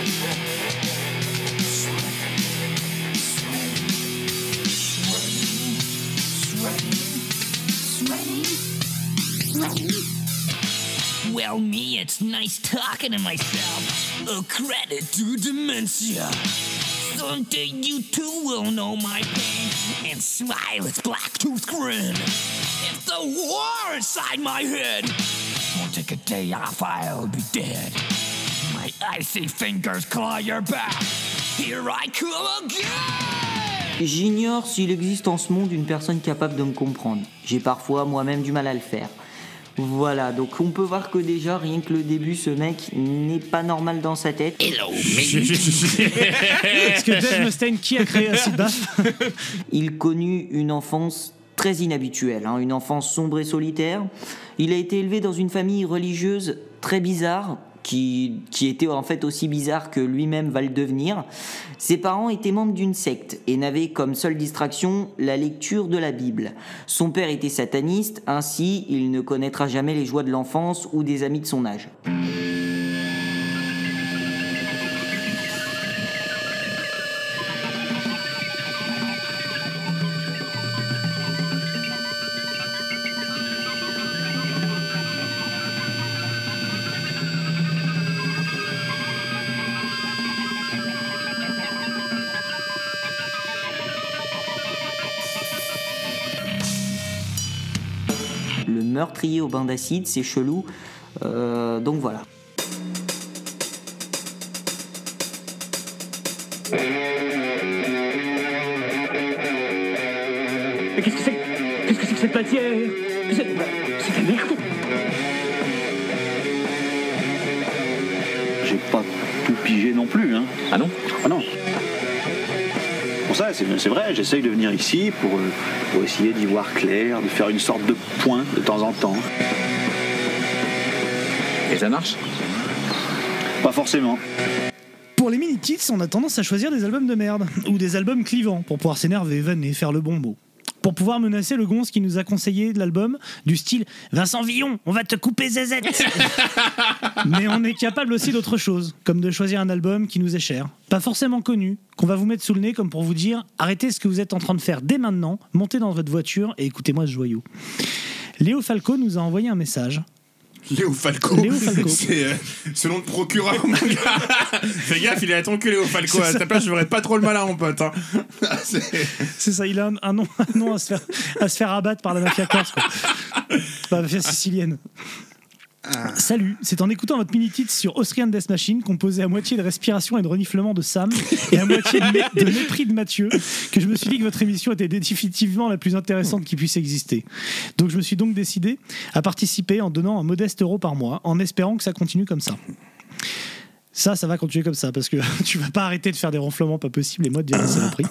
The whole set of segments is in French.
Well, me, it's nice talking to myself. A credit to dementia. Someday you too will know my pain and smile its black tooth grin. If the war inside my head won't take a day off, I'll be dead. My icy fingers claw your back. Here I come again! J'ignore s'il existe en ce monde une personne capable de me comprendre. J'ai parfois moi-même du mal à le faire. Voilà, donc on peut voir que déjà, rien que le début, ce mec n'est pas normal dans sa tête. Hello, Est-ce que Dave Mustaine, qui a créé Acid Bath Il connut une enfance très inhabituelle, hein, une enfance sombre et solitaire. Il a été élevé dans une famille religieuse très bizarre, qui, était en fait aussi bizarre que lui-même va le devenir. Ses parents étaient membres d'une secte et n'avaient comme seule distraction la lecture de la Bible. Son père était sataniste, ainsi il ne connaîtra jamais les joies de l'enfance ou des amis de son âge. Meurtrier au bain d'acide, c'est chelou. Euh, donc voilà. Mais qu'est-ce que c'est? Qu'est-ce que c'est que cette matière? C'est c'est de la merde J'ai pas tout pigé non plus, hein. Ah non? Ah non. Ça, c'est vrai, j'essaye de venir ici pour, euh, pour essayer d'y voir clair, de faire une sorte de point de temps en temps. Et ça marche? Pas forcément. Pour les mini-tits, on a tendance à choisir des albums de merde, ou des albums clivants, pour pouvoir s'énerver, vanner, faire le bon mot. Pour pouvoir menacer le gonze qui nous a conseillé de l'album, du style Vincent Villon, on va te couper zézette Mais on est capable aussi d'autre chose, comme de choisir un album qui nous est cher, pas forcément connu, qu'on va vous mettre sous le nez comme pour vous dire arrêtez ce que vous êtes en train de faire dès maintenant, montez dans votre voiture et écoutez-moi ce joyau. Léo Falco nous a envoyé un message. Léo Falco. Léo Falco. C'est euh, ce nom de procureur, mon gars. Fais gaffe, il est à ton cul, Léo Falco. À ta place, je ferais pas trop le malin, mon pote. hein. C'est- ça, il a un, un nom, un nom à, se faire, à se faire abattre par la mafia corse. Quoi. Pas la mafia sicilienne. Salut, c'est en écoutant votre mini-tit sur Austrian Death Machine, composé à moitié de respiration et de reniflement de Sam, et à moitié de, mé- de mépris de Mathieu, que je me suis dit que votre émission était définitivement la plus intéressante qui puisse exister. Donc je me suis donc décidé à participer en donnant un modeste euro par mois, en espérant que ça continue comme ça. Ça, ça va continuer comme ça, parce que tu vas pas arrêter de faire des ronflements pas possibles et moi de dire la prix.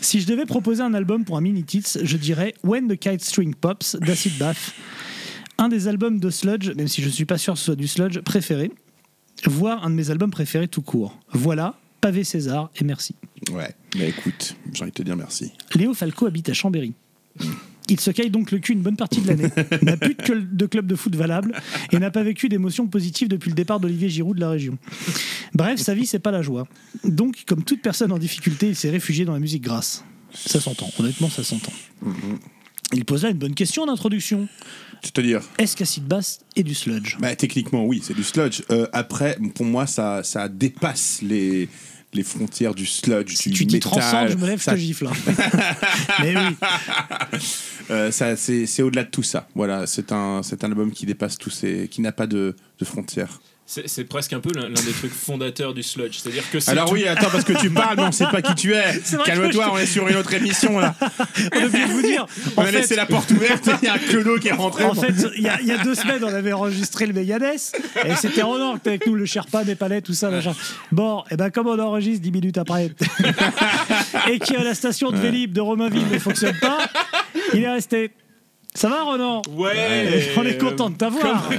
Si je devais proposer un album pour un mini-tits, je dirais When the Kite String Pops d'Acid Bath. Un des albums de Sludge, même si je ne suis pas sûr que ce soit du Sludge, préféré, voire un de mes albums préférés tout court. Voilà, pavé César, et merci. Ouais, mais écoute, j'ai envie de te dire merci. Léo Falco habite à Chambéry. Il se caille donc le cul une bonne partie de l'année, n'a plus de, cl- de club de foot valable et n'a pas vécu d'émotions positives depuis le départ d'Olivier Giroud de la région. Bref, sa vie, c'est pas la joie. Donc, comme toute personne en difficulté, il s'est réfugié dans la musique grasse. Ça s'entend, honnêtement, ça s'entend. Il pose là une bonne question en introduction. C'est-à-dire Est-ce qu'Acid Bass est du sludge? Bah, Techniquement, oui, c'est du sludge. Euh, après, pour moi, ça, ça dépasse les, les frontières du sludge, Si du tu dis métal. transcende, je me lève, je Ça- te gifle. hein. Mais oui, Euh, ça, c'est, c'est au-delà de tout ça. Voilà, c'est un, c'est un album qui dépasse tous ces, qui n'a pas de, de frontières. C'est presque un peu l'un des trucs fondateurs du sludge. C'est-à-dire que c'est Alors tout- oui, attends, parce que tu parles, mais on sait pas qui tu es. Calme-toi, je- on est sur une autre émission là. on a vous dire. On a fait, laissé la porte ouverte et il y a un clodo qui est rentré. En fait, il y, a- il y a deux semaines, on avait enregistré le Megadeth et c'était Ronan qui était avec nous, le Sherpa, des palais, tout ça. Machin. Bon, et ben comme on enregistre 10 minutes après et que la station de Vélib de Romainville ne fonctionne pas, il est resté. Ça va, Ronan Ouais On est content de t'avoir.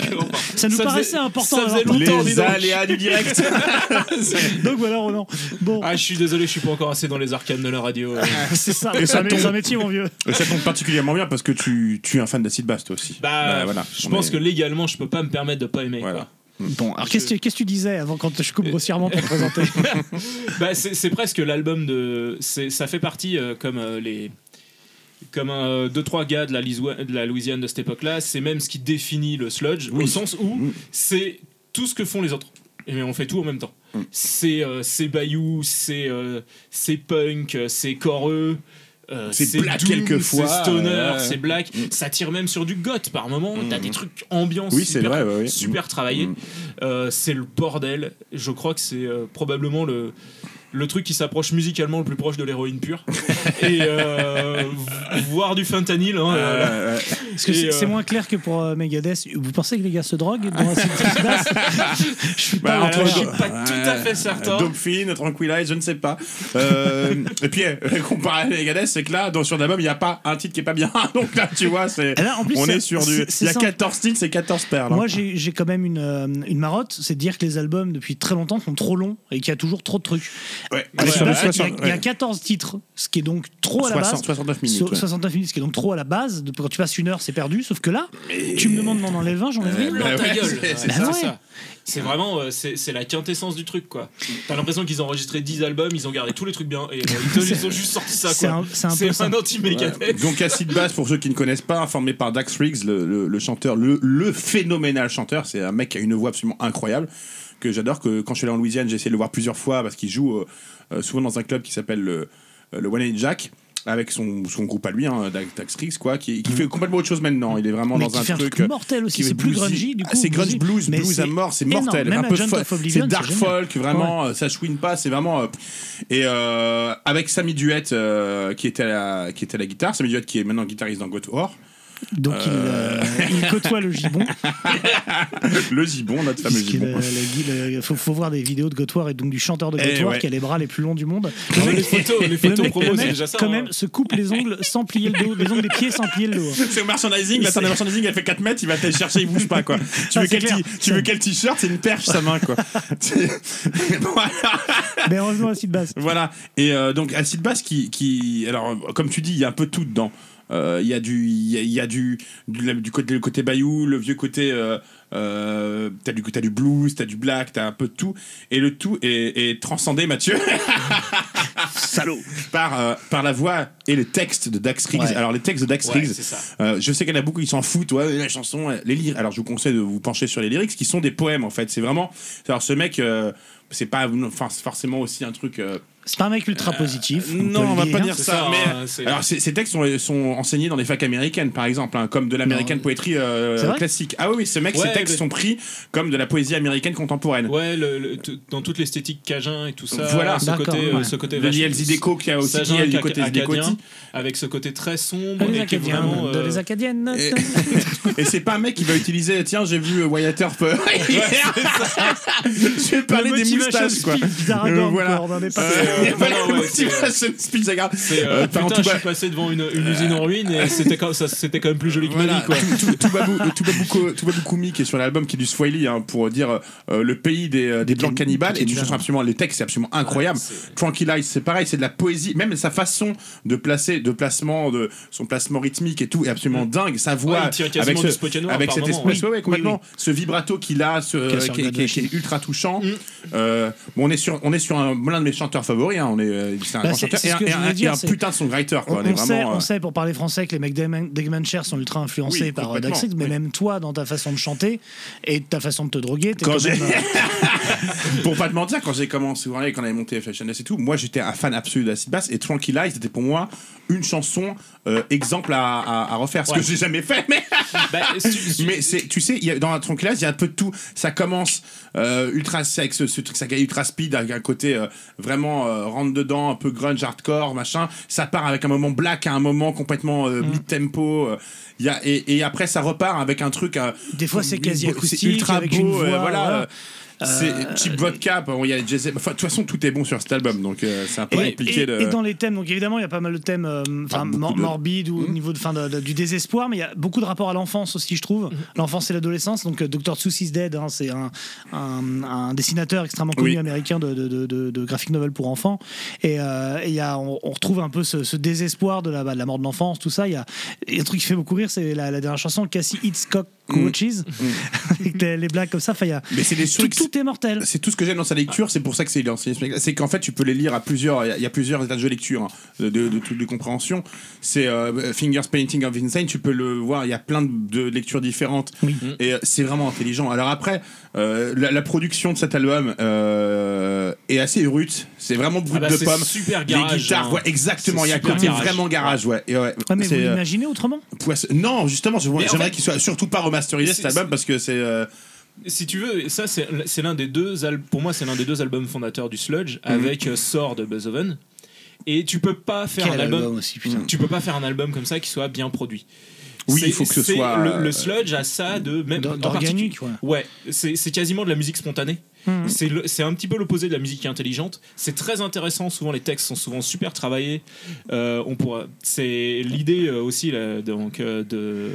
Ça nous Ça paraissait faisait- important. ça faisait longtemps, les aléas du direct. Donc voilà, Ronan. Bon, Ah, je suis désolé, je suis pas encore assez dans les arcanes de la radio. euh. c'est ça. Et C'est ça un, tombe. c'est un métier, mon vieux. Et ça tombe particulièrement bien parce que tu, tu es un fan d'Acid Bass toi aussi. Bah, voilà. je On pense est- que légalement, je peux pas me permettre de pas aimer. Voilà. quoi. Bon, alors qu'est-ce que qu'est-ce que tu disais avant quand je coupe grossièrement pour te présenter Bah, c'est c'est presque l'album de. c'est- Ça fait partie euh, comme euh, les. Comme un, euh, deux trois gars de la, Lisoi- de la Louisiane de cette époque-là, c'est même ce qui définit le sludge, au sens où c'est tout ce que font les autres. Et on fait tout en même temps. C'est euh, c'est bayou, c'est euh, c'est punk, euh, c'est coreux. euh, C'est black doom, quelquefois, c'est stoner, c'est black. Ça tire même sur du goth par moment. T'as des trucs ambiance Oui, super, vrai, ouais, super travaillés. Mm. Euh, c'est le bordel. Je crois que c'est euh, probablement le, le truc qui s'approche musicalement le plus proche de l'héroïne pure. Et euh, voir du fentanyl. hein, euh, Parce que c'est euh, c'est moins clair que pour euh, Megadeth. Vous pensez que les gars se droguent dans Bass Je suis pas Bah, je suis pas tout à fait certain. Dauphine, Tranquilize, je ne sais pas. Euh, et puis, euh, comparé à Megadeth, c'est que là, dans, sur l'album, il n'y a pas un titre qui est pas bien. Donc là, tu vois, c'est. Et là, en plus, on est sur du. Il y a simple. 14 titres, c'est 14 perles. hein. Moi, j'ai j'ai quand même une, euh, une marotte, c'est de dire que les albums depuis très longtemps sont trop longs et qu'il y a toujours trop de trucs. Ouais, il y a- 60, il y, a ouais. 14 titres, ce qui est donc trop à la 60, base. 69 minutes. So- ouais. 69 minutes, ce qui est donc trop à la base. De- Quand tu passes une heure, c'est perdu. Sauf que là, tu me demandes d'en enlever 20, j'en enlève une. bah Dans ta ouais, gueule. c'est- c'est ça. c'est vraiment euh, c'est c'est la quintessence du truc quoi. T'as l'impression qu'ils ont enregistré 10 albums, ils ont gardé tous les trucs bien et euh, ils, te- ils ont juste sorti ça C'est quoi. un- c'est un un anti-Megadeth. Donc Acid Bass, pour ceux qui ne connaissent pas, formé par Dax Riggs, le, le- le chanteur, le, le phénoménal chanteur. C'est un mec qui a une voix absolument incroyable que j'adore. Que quand je suis allé en Louisiane, j'ai essayé de le voir plusieurs fois parce qu'il joue euh, euh, souvent dans un club qui s'appelle le, euh, le One Eight Jack. Avec son, son groupe à lui, hein, Dax Dax Riggs, quoi, qui, qui fait complètement autre chose maintenant. Il est vraiment Mais dans un fait un truc. mortel aussi. C'est est plus grungy du coup. Ah, c'est grunge blues, Mais blues à mort, c'est mortel. Même un peu c'est dark folk, vraiment, euh, ça chouine pas, c'est vraiment. et euh, avec Sammy Duet euh, qui était à la qui était à la guitare, Sammy Duet qui est maintenant guitariste dans God War, Donc il, euh, il côtoie le gibon. le gibon, notre fameux gibon. euh, le- le- faut, faut voir des vidéos de Gotoir et donc du chanteur de Eh Gotoir ouais. qui a les bras les plus longs du monde. les photos, les Le photos mec, promo, le c'est déjà ça. quand hein. même se coupe les ongles sans plier le dos, les ongles des pieds sans plier le dos. C'est au merchandising, la de merchandising elle fait 4 mètres, il va te chercher, il bouge pas quoi. Tu Ah, veux quel, tu veux quel t-shirt C'est une perche sa main quoi. voilà. Mais revenons à Sid Bass. Voilà. Et euh, donc Acid Bass qui, qui, alors euh, comme tu dis, il y a un peu tout dedans. Euh, Il y a du, il y a, il y a du, du, du côté, le côté bayou, le vieux côté. Euh, euh, t'as du, t'as du blues, t'as du black, t'as un peu de tout, et le tout est, est transcendé, Mathieu, Salaud. par euh, par la voix et les textes de Dax Riggs. Ouais. Alors les textes de Dax Ouais, Riggs, c'est ça. euh, je sais qu'il y en a beaucoup qui s'en foutent, ouais, la chanson, les lyrics. Alors je vous conseille de vous pencher sur les lyrics qui sont des poèmes en fait. C'est vraiment. Alors ce mec, euh, c'est pas enfin, forcément aussi un truc. Euh, C'est pas un mec ultra positif. on peut non, on va pas dire ça. ça, mais hein, alors ces, textes sont, sont enseignés dans des facs américaines, par exemple, hein, comme de l'American Non. poetry euh, classique. Ah oui, oui, ce mec, Ouais, ces textes mais- sont pris comme de la poésie américaine contemporaine. Ouais, le- le- t- dans toute l'esthétique cajun et tout ça. Voilà. ce côté, euh, ouais. ce côté Le vache- Liel Zideco qui a aussi qui a du côté acadien, avec ce côté très sombre Les et qui est Acadiens, vraiment. de euh, les Acadiennes. Et, et c'est pas un mec qui va utiliser tiens j'ai vu euh, Wyatt Earp euh, je vais parler Le des moustaches quoi Euh, voilà. On en est pas- Euh, c'est- motivation speech, regarde. C'est, euh, Euh, par putain, en tout je suis passé devant une, usine en ruine et c'était quand, même plus joli que ma vie, quoi. Babou Koumi qui est sur l'album qui est du Swahili hein, pour dire euh, le pays des, euh, des blancs cannibales. Et une chanson absolument les textes c'est absolument incroyable. Tranquilize c'est pareil c'est de la poésie. Même sa façon de placer de placement de son placement rythmique et tout est absolument dingue. Sa Ouais, voix il avec du ce word avec cet moment. espèce Oui, ouais, ouais, complètement. Oui, ce vibrato qu'il a ce, a qui, est- ultra touchant. Mm. Euh, bon on est sur on est sur un l'un de mes chanteurs favoris hein, on est euh, c'est un Bah, grand chanteur. et un, et et putain de songwriter On, quoi. on est sait, vraiment on euh, sait, pour parler français, que les mecs d'Egmancher sont ultra influencés Oui, par complètement, Dax Riggs, mais oui. même toi, dans ta façon de chanter et ta façon de te droguer, t'es Quand quand j'ai- même, euh, pour pas te mentir, quand j'ai commencé, quand on avait monté FHNS et tout, moi j'étais un fan absolu d'Acid Bass et Tranquilize était pour moi une chanson euh, exemple à, à- à refaire. Ce Ouais. que j'ai jamais fait, mais, Bah, mais c'est, tu sais, y a, dans Tranquilize, il y a un peu de tout. Ça commence euh, ultra sexe, ce truc, ça gagne ultra speed, avec un côté euh, vraiment rentre dedans, un peu grunge, hardcore, machin. Ça part avec un moment black à un moment complètement Mm. mid-tempo. il y a, et, et après, ça repart avec un truc. Des fois, c'est quasi acoustique, ultra avec beau, une voix, voilà. Voilà. euh, c'est Cheap Vodka, bon, il y a. Enfin, de toute façon, tout est bon sur cet album, donc euh, c'est un peu Et, compliqué et- de. et dans les thèmes, donc évidemment, il y a pas mal de thèmes euh, enfin, Ah, beaucoup mor- de- morbides ou au Mhm. niveau de, fin, de- du désespoir, mais il y a beaucoup de rapport à l'enfance aussi, je trouve. L'enfance et l'adolescence. Donc, Dr. Seuss is Dead, hein, c'est un, un- un dessinateur extrêmement connu Oui. américain de, graphic novel pour enfants. Et, et il y a, on, on retrouve un peu ce, ce désespoir de la, bah, de la mort de l'enfance, tout ça. Il y a, un truc qui fait beaucoup rire, c'est la, la dernière chanson, Cassie Hitchcock avec les, les blagues comme ça. Enfin, y a- Mais c'est des tout, trucs. tout est mortel. C'est tout ce que j'aime dans sa lecture, c'est pour ça que c'est c'est c'est qu'en fait tu peux les lire à plusieurs, il y a- il y, a plusieurs états de lecture, hein, de, de, de, de compréhension. C'est euh, Fingers Painting of Insane, tu peux le voir, il y a plein de, de lectures différentes et euh, c'est vraiment intelligent. Alors après, euh, la, la production de cet album euh, est assez brute, c'est vraiment brut Ah bah, de c'est pommes. super Les garage, guitares, hein. ouais, exactement, C'est il y a côté garage. vraiment garage, ouais. Et ouais, Ouais, mais vous l'imaginez autrement? Non, justement, en j'aimerais fait- qu'il soit surtout pas remasterisé C'est- cet album parce que c'est. euh, Si tu veux, ça c'est l'un des deux al- pour moi c'est l'un des deux albums fondateurs du sludge Mhm. avec euh, Sword de Beethoven. Et tu peux pas faire Quel un album, album aussi, putain. tu peux pas faire un album comme ça qui soit bien produit. Oui, il faut que ce soit, le, euh, le sludge a ça de même d'organique, ouais. Ouais, c'est quasiment de la musique spontanée. Mhm. C'est un petit peu l'opposé de la musique intelligente. C'est très intéressant. Souvent, les textes sont souvent super travaillés. Euh, on pourra. C'est l'idée euh, aussi là, donc euh, de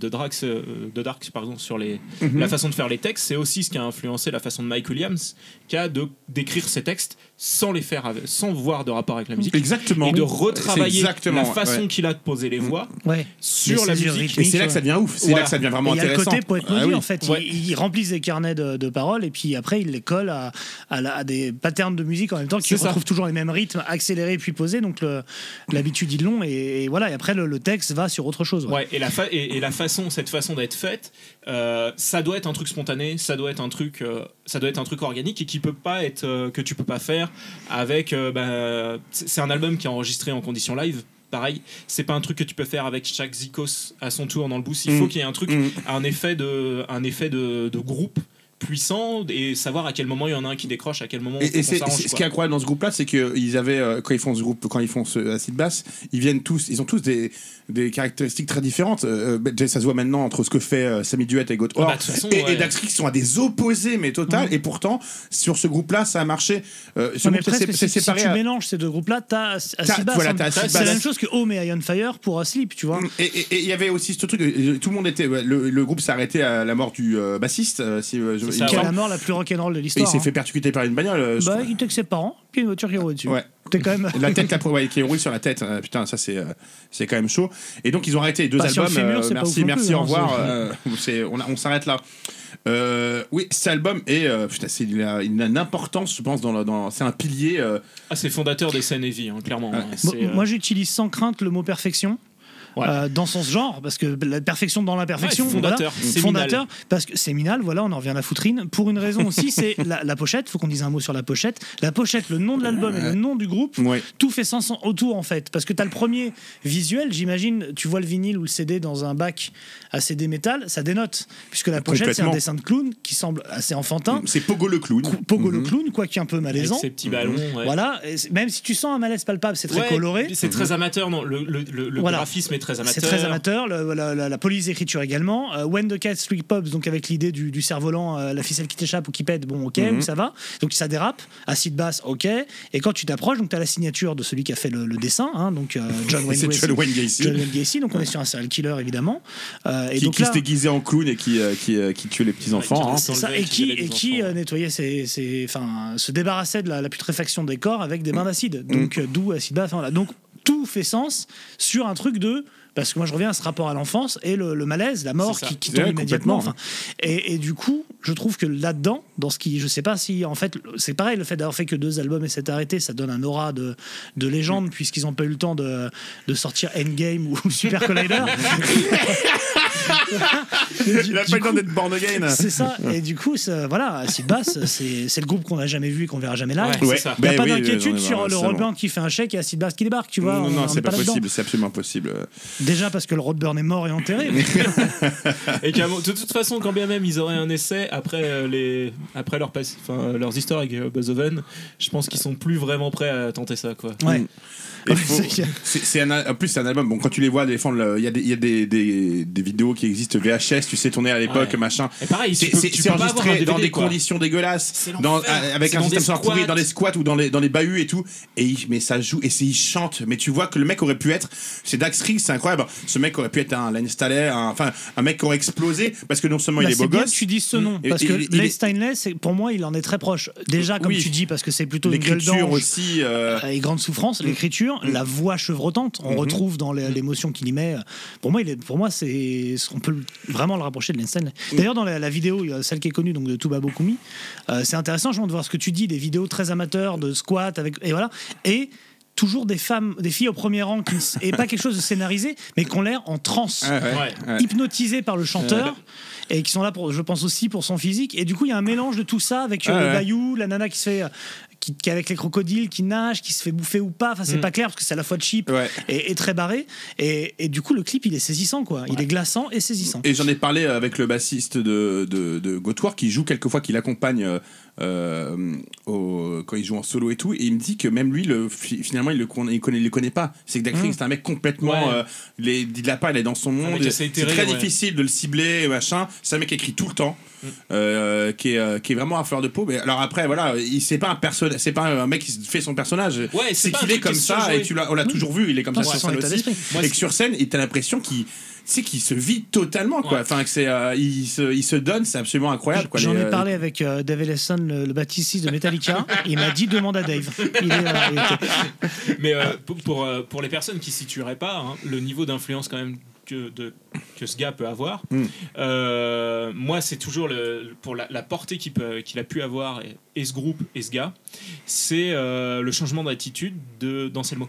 de Drax, de Dark, pardon, sur les Mhm. la façon de faire les textes. C'est aussi ce qui a influencé la façon de Mike Williams, qui a de d'écrire ses textes sans les faire, avec- sans voir de rapport avec la musique. Exactement. Et de retravailler exactement, la façon ouais. qu'il a de poser les voix Ouais. sur la musique. Et c'est là que ça devient ouf, c'est là que ça devient Et vraiment Il y a le intéressant. côté poète Ah oui. en fait. Ouais. Ils, ils remplissent des carnets de, de paroles et puis après ils les collent à, à, la- à des patterns de musique en même temps qui retrouvent toujours les mêmes rythmes accélérés puis posés. Donc l'habitude ils l'ont et, et voilà. Et après le, le texte va sur autre chose. ouais. Ouais, et la, et la façon, cette façon d'être faite, euh, ça doit être un truc spontané, ça doit être un truc, euh, ça doit être un truc organique et qui peut pas être, euh, que tu peux pas faire avec. euh, bah, c'est un album qui est enregistré en condition live. Pareil, c'est pas un truc que tu peux faire avec chaque Zikos à son tour dans le boost. Il Mm. faut qu'il y ait un truc, Mm. un effet de, un effet de, de groupe puissant et savoir à quel moment il y en a un qui décroche, à quel moment Et, et on c'est ce qui est incroyable dans ce groupe-là, c'est qu'ils avaient euh, quand ils font ce groupe, quand ils font ce acid bass, ils viennent tous, ils ont tous des, des caractéristiques très différentes. Euh, euh, ça se voit maintenant entre ce que fait euh, Sammy Duet et Goat Ah bah, et, ouais. et Dax Creek sont à des opposés mais total. Et pourtant, sur ce groupe-là, ça a marché. Euh, ce c'est c'est si, si séparé. tu à- mélanges ces deux groupes-là, t'as Acid Bass. voilà, hein. C'est la même chose que Home et Iron Fire pour Sleep, tu vois. Et il y avait aussi ce truc, tout le monde était, le, le groupe s'est arrêté à la mort du euh, bassiste, si, euh, je- il ça, me Qui est semble. la mort la plus rock'n'roll de Et il l'histoire. s'est hein. fait percuter par une bagnole. euh, Bah, il était avec ses parents, puis une voiture qui roule dessus. Ouais. T'es quand même. La tête la, ouais, qui roule sur la tête. Euh, putain, ça c'est euh, c'est quand même chaud. Et donc ils ont arrêté les deux Bah, albums. fémur, euh, merci, merci, plus, au hein, revoir. euh, on, s'arrête là. Euh, oui, cet album est euh, putain, il a, il a une importance, je pense, dans, c'est un pilier. euh, Ah, c'est fondateur des scènes heavy, hein, clairement. hein. Euh, moi, j'utilise sans crainte le mot perfection. Ouais. euh, dans son genre, parce que la perfection dans l'imperfection, Ouais, fondateur, voilà. séminal. fondateur, parce que séminal, voilà, on en revient à la foutrine. Pour une raison aussi, c'est la, la pochette. Faut qu'on dise un mot sur la pochette. La pochette, le nom de l'album et le nom du groupe, ouais. tout fait sens en- autour en fait. Parce que tu as le premier visuel, j'imagine, tu vois le vinyle ou le CD dans un bac à CD métal, ça dénote. Puisque la pochette, c'est un dessin de clown qui semble assez enfantin. C'est Pogo le clown. Pogo le Mhm. clown, quoi ait un peu avec malaisant. ses petits ballons. ouais. Voilà, et même si tu sens un malaise palpable, c'est très Ouais, coloré. C'est très amateur, non. Le, le, le- le Voilà. graphisme est très amateur. C'est très amateur, le- la, la- la police d'écriture également. Euh, When the Cat Street Pops, donc avec l'idée du, du cerf-volant, euh, la ficelle qui t'échappe ou qui pète, bon, ok, Mhm. où ça va. Donc ça dérape, acide basse, ok. Et quand tu t'approches, donc tu as la signature de celui qui a fait le, le dessin, hein, donc euh, John Wayne Gacy. John Wayne Gacy. John Wayne Gacy, donc on est sur un serial killer évidemment. Euh, et Qui, donc qui là, se déguisait en clown et qui, euh, qui, euh, qui tuait les petits enfants. qui- hein. et qui et qui nettoyait ses, ses- enfin, se débarrassait de la, la putréfaction des corps avec des bains d'acide. Donc, euh, d'où acide basse. Enfin, voilà. Donc, tout fait sens sur un truc de. Parce que moi, je reviens à ce rapport à l'enfance et le, le malaise, la mort qui, Ouais, tombe immédiatement. Enfin, et, et du coup, je trouve que là-dedans, dans ce qui. Je sais pas si, en fait, c'est pareil, le fait d'avoir fait que deux albums et s'être arrêté, ça donne un aura de, de légende, puisqu'ils n'ont pas eu le temps de, de sortir Endgame ou Super Collider. Il a pas le temps d'être born again. c'est ça. Et du coup, ça- voilà, Acid Bass, c'est c'est le groupe qu'on n'a jamais vu et qu'on verra jamais là. Il c'est Ouais. n'y a pas oui, d'inquiétude sur le c'est Roadburn qui fait un chèque et Acid Bass qui débarque, tu vois. Non, on- non, on c'est est pas possible, c'est absolument impossible. Déjà parce que le Roadburn est mort et enterré. Et de toute façon, quand bien même ils auraient un essai après, euh, les, après leur pass- enfin, leurs histoires avec euh, Beethoven, je pense qu'ils sont plus vraiment prêts à tenter ça. Quoi. Ouais. Faut- c'est- c'est c'est al- en plus, c'est un album. Bon, quand tu les vois défendre, il y a, des, y a des, des, des vidéos qui existent VHS, tu sais, tournées à l'époque, Ouais. machin. Et pareil, C'est enregistré dans DVD, des quoi. conditions dégueulasses, dans, euh, avec un dans système sans courir, dans les squats ou dans les, dans les bahuts et tout. Et il- mais ça joue, et c'est il chante. Mais tu vois que le mec aurait pu être. C'est Dax Riggs, c'est incroyable. Ce mec aurait pu être un Staley, un- enfin, un mec qui aurait explosé parce que non seulement Bah, il est c'est beau bien gosse. que tu dises ce nom. Parce que est- Steinley, c'est- pour moi, il en est très proche. Déjà, comme Oui. tu dis, parce que c'est plutôt une gueule aussi. euh, et grande souffrance, l'écriture, la voix chevrotante, on Mhm. retrouve dans l'é- l'émotion qu'il y met. Pour moi, il est, pour moi, c'est on peut vraiment le rapprocher de l'Einstein. D'ailleurs, dans la, la vidéo, celle qui est connue donc de Tuba Bokumi, euh, c'est intéressant justement de voir ce que tu dis, des vidéos très amateurs de squat avec et voilà et toujours des femmes, des filles au premier rang qui et pas quelque chose de scénarisé, mais qui ont l'air en transe Ouais, ouais. Ouais. Ouais. hypnotisés par le chanteur et qui sont là pour je pense aussi pour son physique et du coup il y a un mélange de tout ça avec euh, Ouais, le bayou la nana qui se fait euh, qui, qui est avec les crocodiles qui nage qui se fait bouffer ou pas. Enfin c'est Mm. pas clair parce que c'est à la fois cheap Ouais. et, et très barré. Et, et du coup le clip il est saisissant quoi. Il est glaçant et saisissant. Et j'en ai parlé avec le bassiste de, de, qui joue quelquefois, qui l'accompagne euh, euh, au- quand il joue en solo et tout. Et il me dit que même lui, le, fi- finalement, il le connaît, il connaît, il le connaît pas. C'est que Dacry, c'est un mec complètement. Ouais. euh, il, l'a pas, il est dans son monde. C'est très ouais. difficile de le cibler, machin. C'est un mec qui écrit tout le temps. euh, qui, est, euh, qui est vraiment à fleur de peau. Mais alors après, voilà, il c'est pas un personnage, c'est pas un mec qui fait son personnage. Ouais, c'est qu'il est comme qui est ça surjoué. et tu l'as, on l'a toujours vu. Il est comme Non, ça c'est sur scène aussi. et que sur scène, t'as l'impression qu'il sais qu'il se vide totalement quoi Ouais. enfin que c'est euh, il, se, il se donne c'est absolument incroyable quoi J'en ai euh, parlé avec euh, Dave Ellefson, le, le de Metallica. il m'a dit demande à Dave. Il est, euh, il était- Mais euh, pour, pour, euh, pour les personnes qui ne situeraient pas, hein, le niveau d'influence quand même que, de, que ce gars peut avoir, Mm. euh, moi c'est toujours le, pour la, la portée qu'il peut- qu'il a pu avoir, et, et ce groupe et ce gars, c'est euh, le changement d'attitude de- d'Anselmo.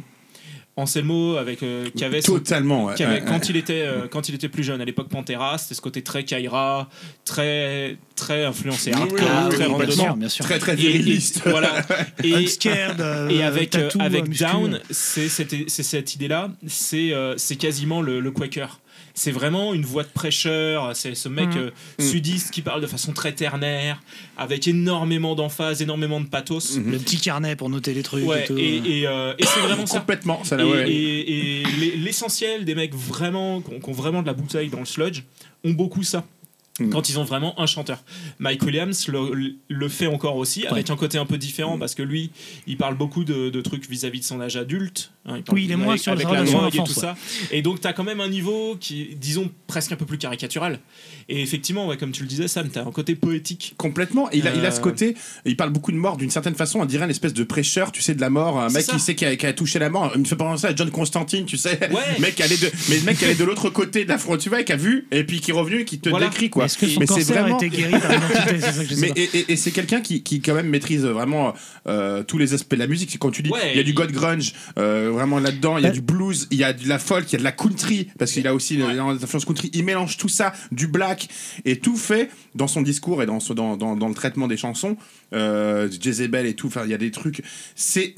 Anselmo avec euh, qui avait son- totalement ouais, ouais, quand, ouais. il était, euh, quand il était plus jeune, à l'époque Pantera, c'était ce côté très Kaira, très, très influencé Oui, hardcore, oui, oui, très dedans. bien sûr. très très Et- et- viriliste voilà. Et, Unscared, euh, et avec, euh, tattoo, avec euh. Down, c'est cette, c'est cette idée-là, c'est euh, c'est quasiment le, le Quaker. C'est vraiment une voix de prêcheur, c'est ce mec Mhm. euh, sudiste qui parle de façon très ternaire, avec énormément d'emphase, énormément de pathos. Mhm. Le petit carnet pour noter les trucs Ouais, et tout. et, et, euh, et c'est vraiment ça. complètement ça Et, là, ouais. et- et l'e- l'essentiel des mecs vraiment qui ont, qui ont vraiment de la bouteille dans le sludge ont beaucoup ça. Mm. Quand ils ont vraiment un chanteur. Mike Williams le, le fait encore aussi, avec un côté un peu différent, parce que lui, il parle beaucoup de, de trucs vis-à-vis de son âge adulte. hein, parle Oui, il est moins avec, sur avec la drogue et tout ça. Et donc, tu as quand même un niveau qui disons, presque un peu plus caricatural. Et effectivement, ouais, comme tu le disais, Sam, tu as un côté poétique. complètement Et il a, il a ce Euh, côt il parle beaucoup de mort d'une certaine façon on dirait une espèce de prêcheur tu sais de la mort un mec qui sait qui a, touché la mort il me fait penser à John Constantine tu sais Ouais. mec allait de mais le mec qui allait de l'autre côté de la frontière tu vois qui a vu et puis qui est revenu et qui te Voilà. décrit quoi Est-ce que son mais c'est cancer vraiment a été guéri par l'identité C'est ça que je sais Mais, pas. et, et- et c'est quelqu'un qui, qui quand même maîtrise vraiment euh, tous les aspects de la musique. Quand tu dis, Ouais, il y a du god grunge euh, vraiment là-dedans, il y a Bah- du blues, il y a de la folk, il y a de la country parce qu'il a aussi Ouais. des influences country. Il mélange tout ça, du black et tout fait dans son discours et dans, ce- dans, dans, dans le traitement des chansons. Euh, Jezebel et tout, enfin il y a des trucs. C'est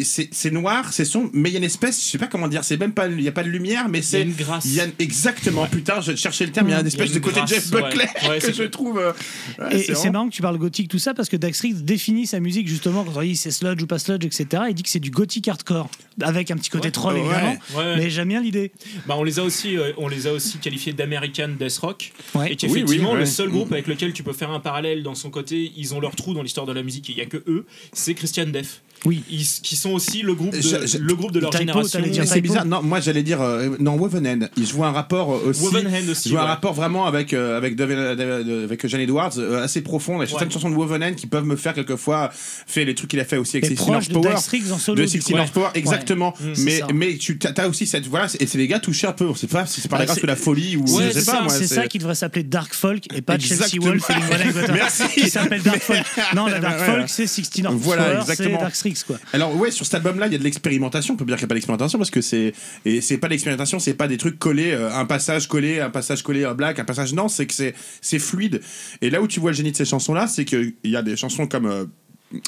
noir, c'est sombre, mais il y a une espèce, je sais pas comment dire, c'est même pas, il y a pas de lumière, mais Il c'est une grâce. il y a exactement. Putain, je cherchais le terme. Il y a une espèce une de côté grâce, Jeff ouais. Buckley Ouais, que je trouve. euh, ouais, Et, c'est marrant que tu parles gothique, tout ça, parce que Dax Riggs définit sa musique justement quand on dit c'est sludge ou pas sludge, etc. Il dit que c'est du gothique hardcore, avec un petit côté Ouais. troll Ouais. évidemment. Ouais. Mais j'aime bien l'idée. Bah, on les a aussi, euh, on les a aussi qualifiés d'American Death Rock, Ouais. et qui Oui, effectivement oui, le ouais. seul groupe avec lequel tu peux faire un parallèle dans son côté, ils ont leur trou dans l'histoire de la musique, et il y a que eux, c'est Christian Death. Oui. Ils, qui sont aussi le groupe de, Je- je- le groupe de leur génération. Mais c'est bizarre. Non, moi j'allais dire euh, non Wovenhand. Je vois un rapport euh, aussi. Wovenhand Je aussi. vois un ouais. rapport vraiment avec euh, avec David- David- avec John Edwards euh, assez profond. Il y a certaines Ouais. chansons de Wovenhand qui peuvent me faire quelquefois fait les trucs qu'il a fait aussi avec Et 16 proche de Power. Riggs en solo. De du 16 coup. North Power, exactement. Mm, c'est mais mais tu as, aussi cette voilà et c'est les gars touchés un peu. On sait pas si c'est par la Bah, grâce c'est- de la folie ou Ouais, je sais c'est pas c'est ça qui devrait s'appeler Dark Folk et pas Chelsea. Wolf Merci. qui s'appelle Dark Folk. Non, la Dark Ouais, Folk ouais. c'est 16 North Voilà, Power, c'est exactement. Quoi. Alors ouais, sur cet album-là, il y a de l'expérimentation. On peut dire qu'il n'y a pas d'expérimentation parce que c'est et c'est pas l'expérimentation, c'est pas des trucs collés, euh, un passage collé, un passage collé à black, un passage non, c'est que c'est c'est fluide. Et là où tu vois le génie de ces chansons-là, c'est qu'il y a des chansons comme euh,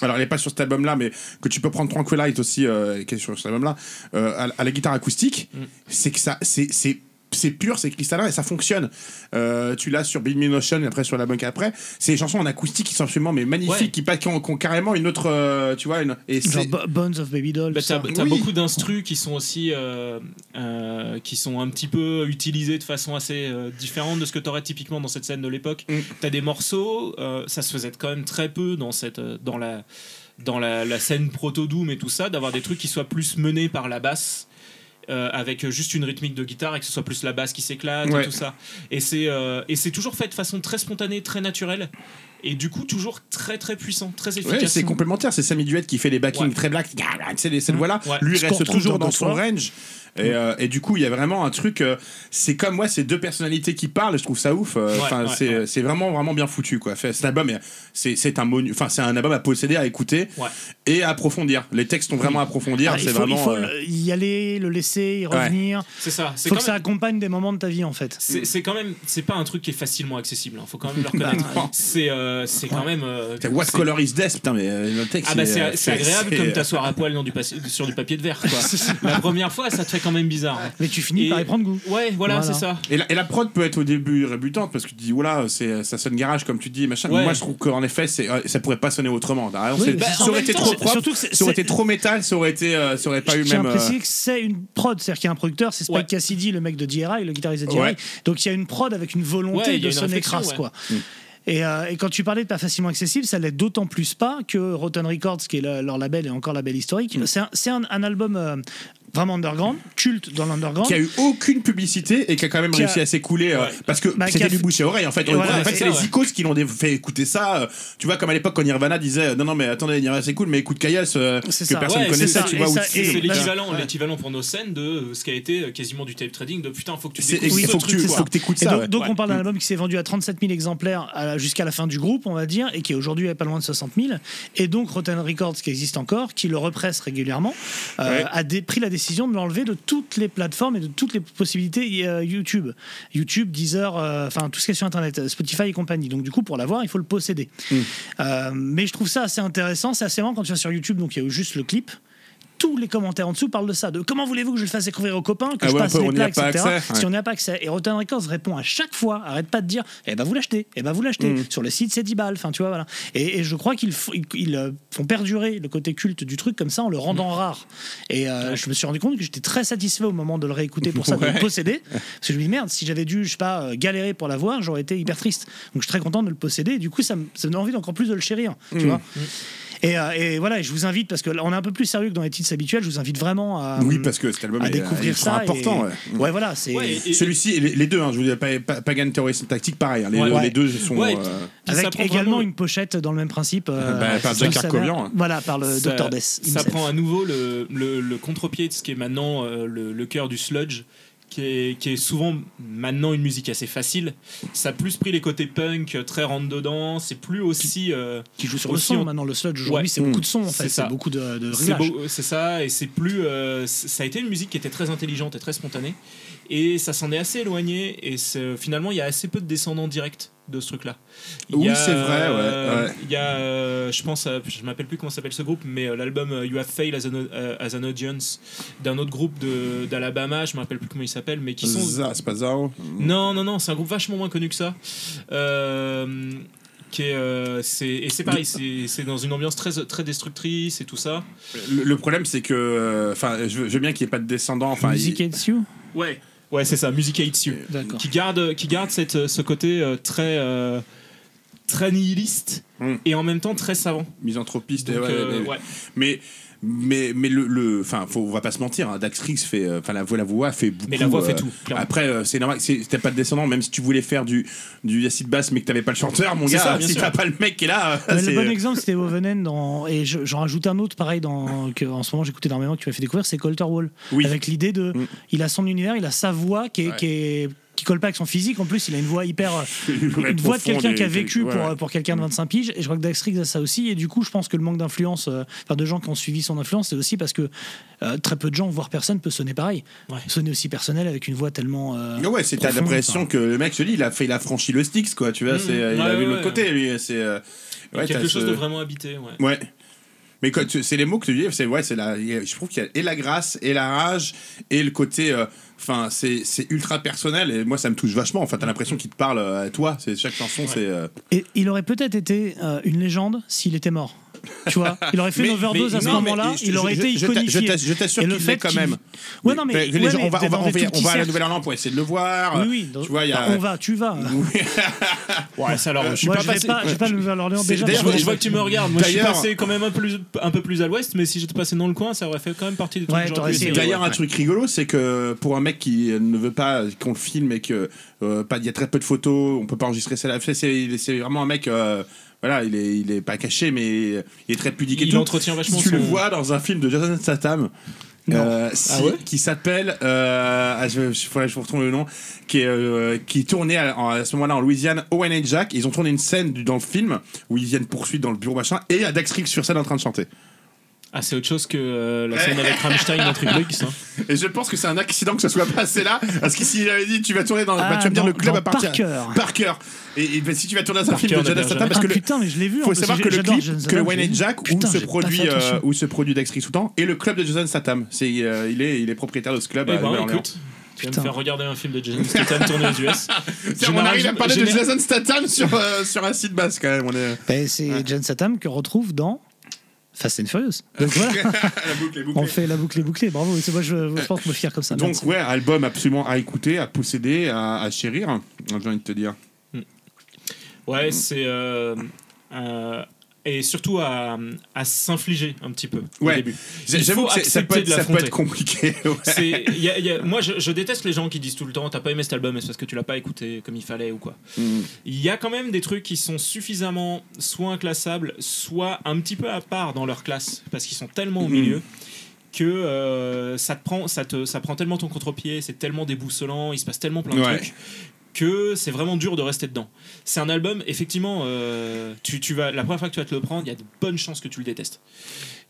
alors, elle n'est pas sur cet album-là, mais que tu peux prendre Tranquilite aussi, euh, qui est sur cet album-là, euh, à, à la guitare acoustique. C'est que ça, c'est, c'est, pur, c'est cristallin et ça fonctionne. Euh, tu l'as sur Me Notion et après sur la banque après. C'est des chansons en acoustique qui sont absolument mais magnifiques, Ouais. qui, qui, ont, qui ont carrément une autre, euh, tu vois, une, et Genre Bones of Baby Doll. Bah, t'as ça. t'as Oui. beaucoup d'instrus qui sont aussi euh, euh, qui sont un petit peu utilisés de façon assez euh, différente de ce que tu aurais typiquement dans cette scène de l'époque. Mm. T'as des morceaux, euh, ça se faisait quand même très peu dans cette dans la dans la, la scène proto doom et tout ça, d'avoir des trucs qui soient plus menés par la basse. Euh, avec juste une rythmique de guitare et que ce soit plus la basse qui s'éclate Ouais. et tout ça et c'est euh, et c'est toujours fait de façon très spontanée très naturelle et du coup toujours très très puissant très efficace Ouais, c'est complémentaire. C'est Sammy Duet qui fait les backings Ouais. très black. C'est les- cette voix-là. Ouais. Lui Ce qu'on reste toujours dans dans son range. Et, euh, et du coup, il y a vraiment un truc. euh, c'est comme moi, c'est deux personnalités qui parlent. et Je trouve ça ouf. euh, Ouais, ouais, c'est ouais. c'est vraiment vraiment bien foutu quoi. Fait, cet album, c'est c'est un monu- Enfin, c'est un album à posséder, à écouter Ouais. et à approfondir. Les textes sont vraiment à approfondir. Ah, il c'est faut, il vraiment. faut euh, le- y aller, le laisser, y revenir. C'est ça. Faut quand que ça accompagne des moments de ta vie en fait. C'est quand même, c'est pas un truc qui est facilement accessible. Hein. Faut quand même le Bah, reconnaître. c'est, euh, c'est quand même. euh, What color is death Putain, mais euh, le texte. Ah bah c'est agréable comme t'asseoir à poil dans du papier- sur du papier de verre. Quoi. La première fois, ça te fait quand même bizarre. hein. Mais tu finis Et- par y prendre goût. Ouais, voilà, Voilà. c'est ça. Et la, et la prod peut être au début rébutante parce que tu dis, oula, c'est, ça sonne garage comme tu dis, machin. Ouais. Moi, je trouve qu'en effet, c'est, euh, ça pourrait pas sonner autrement. T'as raison, Oui, c'est- bah, ça aurait même été temps, trop c'est- propre, surtout que c'est- ça aurait c'est- été trop métal, ça aurait, été, euh, ça aurait pas eu Je tiens même. à euh, préciser que c'est une prod, c'est-à-dire qu'il y a un producteur, c'est Spike Ouais. Cassidy, le mec de DRI, le guitariste de DRI. Ouais. Donc il y a une prod avec une volonté Ouais, il y a de une sonner réflexion, crasse, ouais. quoi. Mm. Et, euh, et quand tu parlais de pas facilement accessible, ça l'est d'autant plus pas que Rotten Records, qui est le- leur label et encore label historique, Mm. c'est un, c'est un- un album euh, vraiment underground, culte dans l'underground. qui a eu aucune publicité et qui a quand même Qui a- réussi à s'écouler euh, parce que Bah, c'était a du bouche à oreille en fait. Voilà, en fait, c'est les ouais. icos qui l'ont fait écouter ça. euh, tu vois, comme à l'époque quand Nirvana disait euh, non, non, mais attendez, Nirvana c'est cool, mais écoute Kaios euh, que ça. personne Ouais, connaissait, ça. tu vois. C'est l'équivalent, l'équivalent pour nos scènes de ce qui a été quasiment du tape trading. De putain, faut que tu ce faut que tu écoutes Et ça. donc, on parle d'un album qui s'est vendu à 37 000 exemplaires jusqu'à la fin du groupe, on va dire, et qui est aujourd'hui à pas loin de 60 000. Et donc Rotten Records, qui existe encore, qui le represse régulièrement, a pris la décision de l'enlever de toutes les plateformes et de toutes les possibilités euh, YouTube. YouTube, Deezer, euh, enfin tout ce qui est sur Internet, euh, Spotify et compagnie. Donc du coup, pour l'avoir, il faut le posséder. Mm. Mais je trouve ça assez intéressant. C'est assez marrant quand tu vas sur YouTube, donc il y a juste le clip. Tous les commentaires en dessous parlent de ça, de comment voulez-vous que je le fasse découvrir aux copains, que Ah je ouais, on passe peut- les on plats, etc. accès, ouais. Si on n'y a pas accès. Et Rotten Records répond à chaque fois, arrête pas de dire, eh ben vous l'achetez, eh ben vous l'achetez. Mm. Sur le site, c'est 10 balles. Enfin, tu vois, voilà. Et, et je crois qu'ils ils- ils, euh, font perdurer le côté culte du truc comme ça en le rendant Mm. je Et euh, je me suis rendu compte que j'étais très satisfait au moment de le réécouter pour ça, de Ouais. le posséder. Parce que je me dis, merde, si j'avais dû, je sais pas, euh, galérer pour l'avoir, j'aurais été hyper triste. Donc je suis très content de le posséder. Et du coup, ça me, ça me donne envie d'encore plus de le chérir. Tu Mm. vois et, euh, et voilà, et je vous invite, parce que là, on est un peu plus sérieux que dans les titres habituels, je vous invite vraiment à, Oui, parce que cet album à est découvrir ça. important. et- ouais. Ouais, voilà, c'est. Ouais, et- Celui-ci, les, les deux, hein, je vous dis, Pa- Pa- Pagan Terrorism Tactique, pareil. hein, les, Ouais. deux, Ouais. les deux sont. Euh, ça Avec également vraiment- une pochette dans le même principe. euh, Bah, par Jack. Arcovian. Voilà, par le ça, Dr. Death. ça prend à nouveau le, le, le contre-pied de ce qui est maintenant euh, le, le cœur du sludge, qui est, qui est souvent maintenant une musique assez facile. Ça a plus pris les côtés punk, euh, très rentre dedans. C'est plus aussi. euh, Qui joue sur le aussi son en- maintenant, le sludge. Aujourd'hui, Ouais. c'est Mm. beaucoup de son en C'est fait. C'est beaucoup de, de c'est réglages. beau- c'est ça, et c'est plus. euh, ça a été une musique qui était très intelligente et très spontanée. Et ça s'en est assez éloigné. Et finalement, il y a assez peu de descendants directs de ce truc-là. Oui, c'est vrai, ouais, euh, ouais. Il y a, euh, je pense, à- je m'appelle plus comment s'appelle ce groupe, mais euh, l'album euh, You Have Failed as an, as an Audience d'un autre groupe d'Alabama, je me rappelle plus comment il s'appelle, mais qui sont. C'est pas Zao? Non, non, non, c'est un groupe vachement moins connu que ça. Euh, qui est, euh, c'est- et c'est pareil, c'est c'est dans une ambiance très, très destructrice et tout ça. Le, le problème, c'est que. euh, Enfin, je, veux- je veux bien qu'il n'y ait pas de descendants. Music il- You? Ouais. Ouais, c'est ça, Music Hates You. Qui garde, qui garde cette, ce côté euh, très, euh, très nihiliste Mm. et en même temps très savant. misanthropiste. et Donc, ouais, euh, mais, ouais. mais mais mais le le enfin faut on va pas se mentir hein, Dax Riggs fait euh, enfin la voix la voix fait beaucoup Mais la voix euh, fait tout. clairement. après euh, c'est normal t'as pas de descendant même si tu voulais faire du du acid bass mais que t'avais pas le chanteur mon gars ça, si t'as pas le mec qui est là euh, Mais c'est- le bon exemple, c'était Wovenen dans et je- j'en rajoute un autre pareil dans que en ce moment j'écoute énormément qui m'a fait découvrir, c'est Colter Wall. oui Avec l'idée de, Mm. il a son univers, il a sa voix qui est, Ouais. qui est qui colle pas avec son physique. En plus, il a une voix hyper, Une voix une voix de quelqu'un qui a vécu ouais, pour ouais. pour quelqu'un de 25 piges. Et je crois que Dax Riggs a ça aussi. Et du coup, je pense que le manque d'influence, euh, enfin de gens qui ont suivi son influence, c'est aussi parce que euh, très peu de gens, voire personne, peut sonner pareil. Ouais. Sonner aussi personnel avec une voix tellement. euh, Ah ouais, c'est t'as l'impression enfin. que le mec, te dis, il a fait, il a franchi le Styx, quoi. Tu vois, Mhm. c'est, il Ouais, a vu ouais, l'autre ouais. côté, lui. C'est, euh, quelque chose ce- de vraiment habité. Ouais. Ouais. Mais quand tu- c'est les mots que tu dis, c'est ouais, c'est la. Je trouve qu'il y a et la grâce et la rage et le côté. euh, Enfin, c'est c'est ultra personnel et moi ça me touche vachement. Enfin, t'as l'impression qu'il te parle euh, à toi. C'est chaque chanson, c'est. euh, Et il aurait peut-être été euh, une légende s'il était mort. Tu vois, il aurait fait Mais- une overdose mais à ce moment-là, il aurait je- été iconifié. Je t'a- je t'assure Et le qu'il fait l'est quand même. Ouais, non, mais, les ouais, gens- mais on va, on va, on dans va, des on trucs qui va à la. Nouvelle-Orléans pour essayer de le voir. Oui, oui. donc- Tu vois, il y a. On va, tu vas. Ouais, ça, alors, je suis Moi, pas je vais passé. pas, je vais pas à Nouvelle-Orléans déjà. Je vois, parce je vois que tu me regardes. Moi, je suis passé quand même un peu, plus, un peu plus à l'ouest, mais si j'étais passé dans le coin, ça aurait fait quand même partie des trucs. D'ailleurs, un truc rigolo, c'est que pour un mec qui ne veut pas qu'on le filme et que euh, pas, il y a très peu de photos, on peut pas enregistrer ça. C'est vraiment un mec, euh, voilà, il est, il est pas caché, mais il est très pudique et tout. entretient vachement tu le vois dans un film de Jason Statham, Euh, si- Ah ouais qui s'appelle euh, ah, je, je, je vous retrouve le nom qui est euh, qui tournait à, à ce moment-là en Louisiane Owen et Jack. Ils ont tourné une scène dans le film où ils viennent poursuivre dans le bureau machin et il y a Dax Riggs sur scène en train de chanter Ah, c'est autre chose que euh, la scène avec Rammstein dans Triple X. hein. et je pense que c'est un accident que ça soit passé là parce que s'il avait dit tu vas tourner dans Ah, bah, tu vas me dire dans- le club dans à partir Parker. Parker et, et bah, si tu vas tourner dans un Parker film de Jonathan Statham parce Ah que le putain, mais je l'ai vu. en faut savoir que le clip, que Wayne vu. Jack, où Putain, se j'ai pas produit, euh, où se produit Dax temps, et le club de Jason Statham. C'est, euh, il est, il est propriétaire de ce club. Eh à ben, écoute, tu vas me faire regarder un film de Jason Statham tourné aux US. On arrive à parler de Jason Statham sur, euh, sur un site basse quand même. On est... Ben, c'est Jason Statham que retrouve dans Fast and Furious. Donc voilà, la boucle est bouclée. on fait la boucle est bouclée. Bravo. C'est moi, je, je pense me fier comme ça. Donc Merci. ouais, album absolument à écouter, à posséder, à, à chérir. J'ai envie de te dire. Ouais, c'est. euh, euh, et surtout à, à s'infliger un petit peu au Ouais. début. J'avoue que ça peut, être, de ça peut l'affronter. être compliqué. ouais. C'est- y a- y a- moi, je, je déteste les gens qui disent tout le temps T'as pas aimé cet album, est-ce parce que tu l'as pas écouté comme il fallait ou quoi? Mm. Il y a quand même des trucs qui sont suffisamment soit inclassables, soit un petit peu à part dans leur classe, parce qu'ils sont tellement au Mhm. milieu que euh, ça te prend, ça te, ça prend tellement ton contre-pied, c'est tellement déboussolant, il se passe tellement plein de Ouais. trucs que c'est vraiment dur de rester dedans. C'est un album, effectivement, euh, tu, tu vas, la première fois que tu vas te le prendre, il y a de bonnes chances que tu le détestes.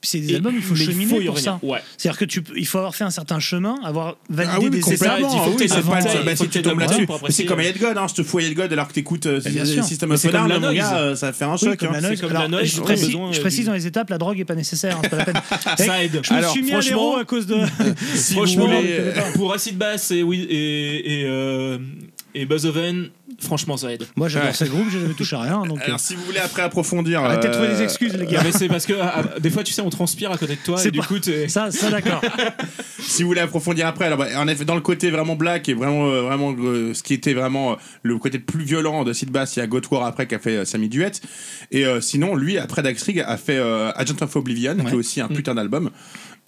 Puis c'est des Et- albums, il faut cheminer y pour revenir. ça. Ouais. C'est-à-dire que tu, peux- il faut avoir fait un certain chemin, avoir validé Ah oui, des complètement. il faut oui, t'aies c'est pas bah, il si faut tu tombes là-dessus. pour C'est comme Ayed God, hein, je te fous Ayed God alors que t'écoutes euh, sûr. System of c'est a comme Down, mon gars, euh, ça faire un choc. comme hein. je, précise, euh, précise dans les étapes, la drogue est pas nécessaire, c'est pas la peine. Ça aide. Je me suis mis à l'héros à cause de. Franchement, euh, pour Acid Bass et, et, Buzzoven, franchement, ça aide. Moi, j'adore Ouais. ce groupe, je n'avais touché à rien. Donc, euh, Alors, si vous voulez après approfondir. arrêtez de trouver euh, des excuses, les Non, gars. mais c'est parce que ah, des fois, tu sais, on transpire à côté de toi C'est et du pas- coup, t'es- Ça, ça d'accord. Si vous voulez approfondir après, alors, bah, en effet, dans le côté vraiment black et vraiment, euh, vraiment euh, ce qui était vraiment euh, le côté le plus violent de Sid Bass, il y a God War après qui a fait euh, Sammy Duet. Et euh, sinon, lui, après Dax Rig, a fait euh, Agent of Oblivion, qui est aussi un putain d'album.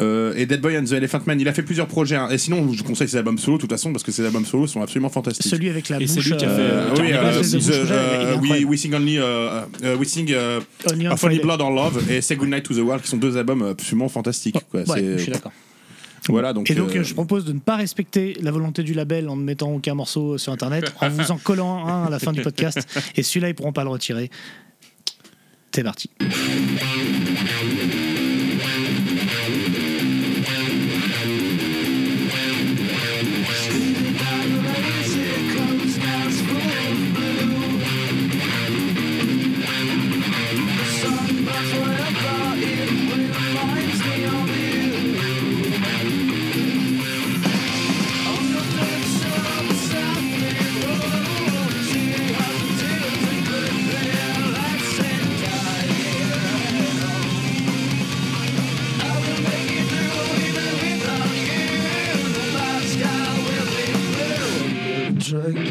Euh, et Dead Boy and the Elephant Man, il a fait plusieurs projets. hein. Et sinon, je vous conseille ses albums solo, de toute façon, parce que ses albums solo sont absolument fantastiques. Celui avec la Et c'est bouche. lui qui a fait, euh, oui, euh, l'espèce de the- bouche rouge, il est euh, we, incroyable. we Sing Only, euh, euh, We Sing euh, Only on Of Only Friday. Blood or Love et Say Goodnight to the World, qui sont deux albums absolument fantastiques. quoi. Ouais, C'est- je suis d'accord. Voilà, donc. Et donc, euh, je propose de ne pas respecter la volonté du label en ne mettant aucun morceau sur internet, en vous en collant un à la fin du podcast. Et celui-là, ils pourront pas le retirer. C'est parti.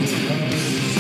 Música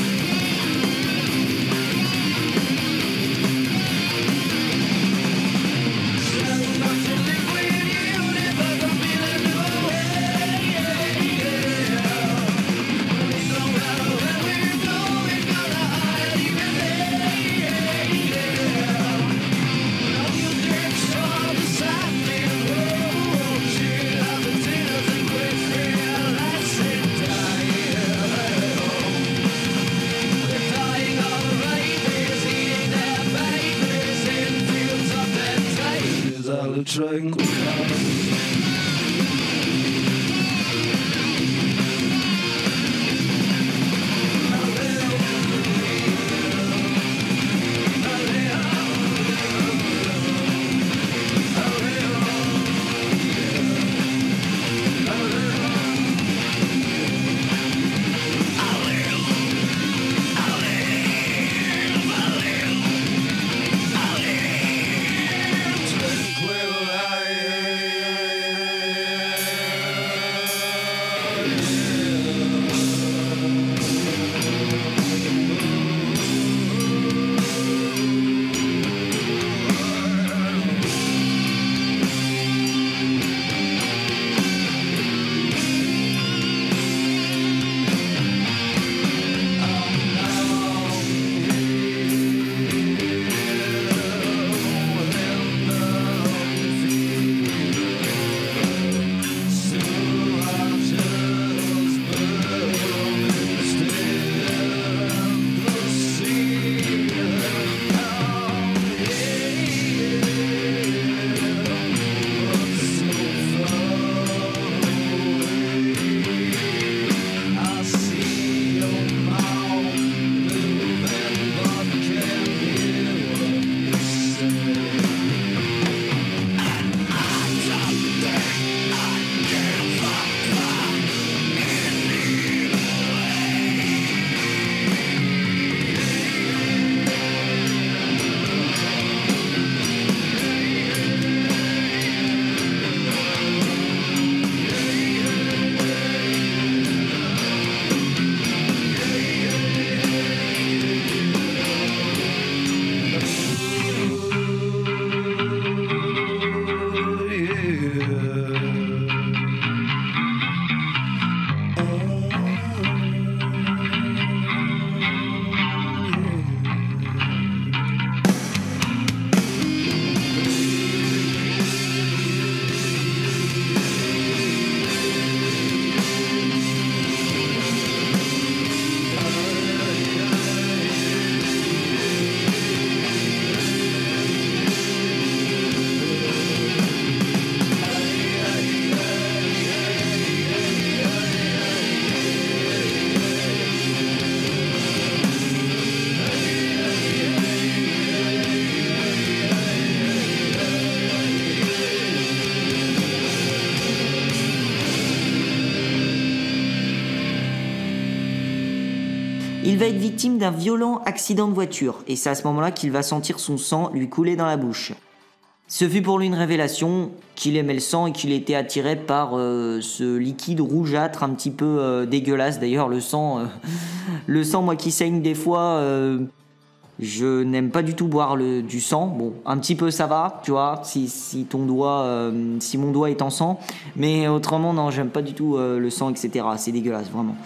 va être victime d'un violent accident de voiture et c'est à ce moment-là qu'il va sentir son sang lui couler dans la bouche. Ce fut pour lui une révélation qu'il aimait le sang et qu'il était attiré par euh, ce liquide rougeâtre un petit peu euh, dégueulasse. D'ailleurs, le sang, euh, le sang, moi qui saigne des fois, je n'aime pas du tout boire du sang. Bon, un petit peu ça va, tu vois, si, si ton doigt, si mon doigt est en sang. Mais autrement, non, j'aime pas du tout le sang, etc. C'est dégueulasse, vraiment.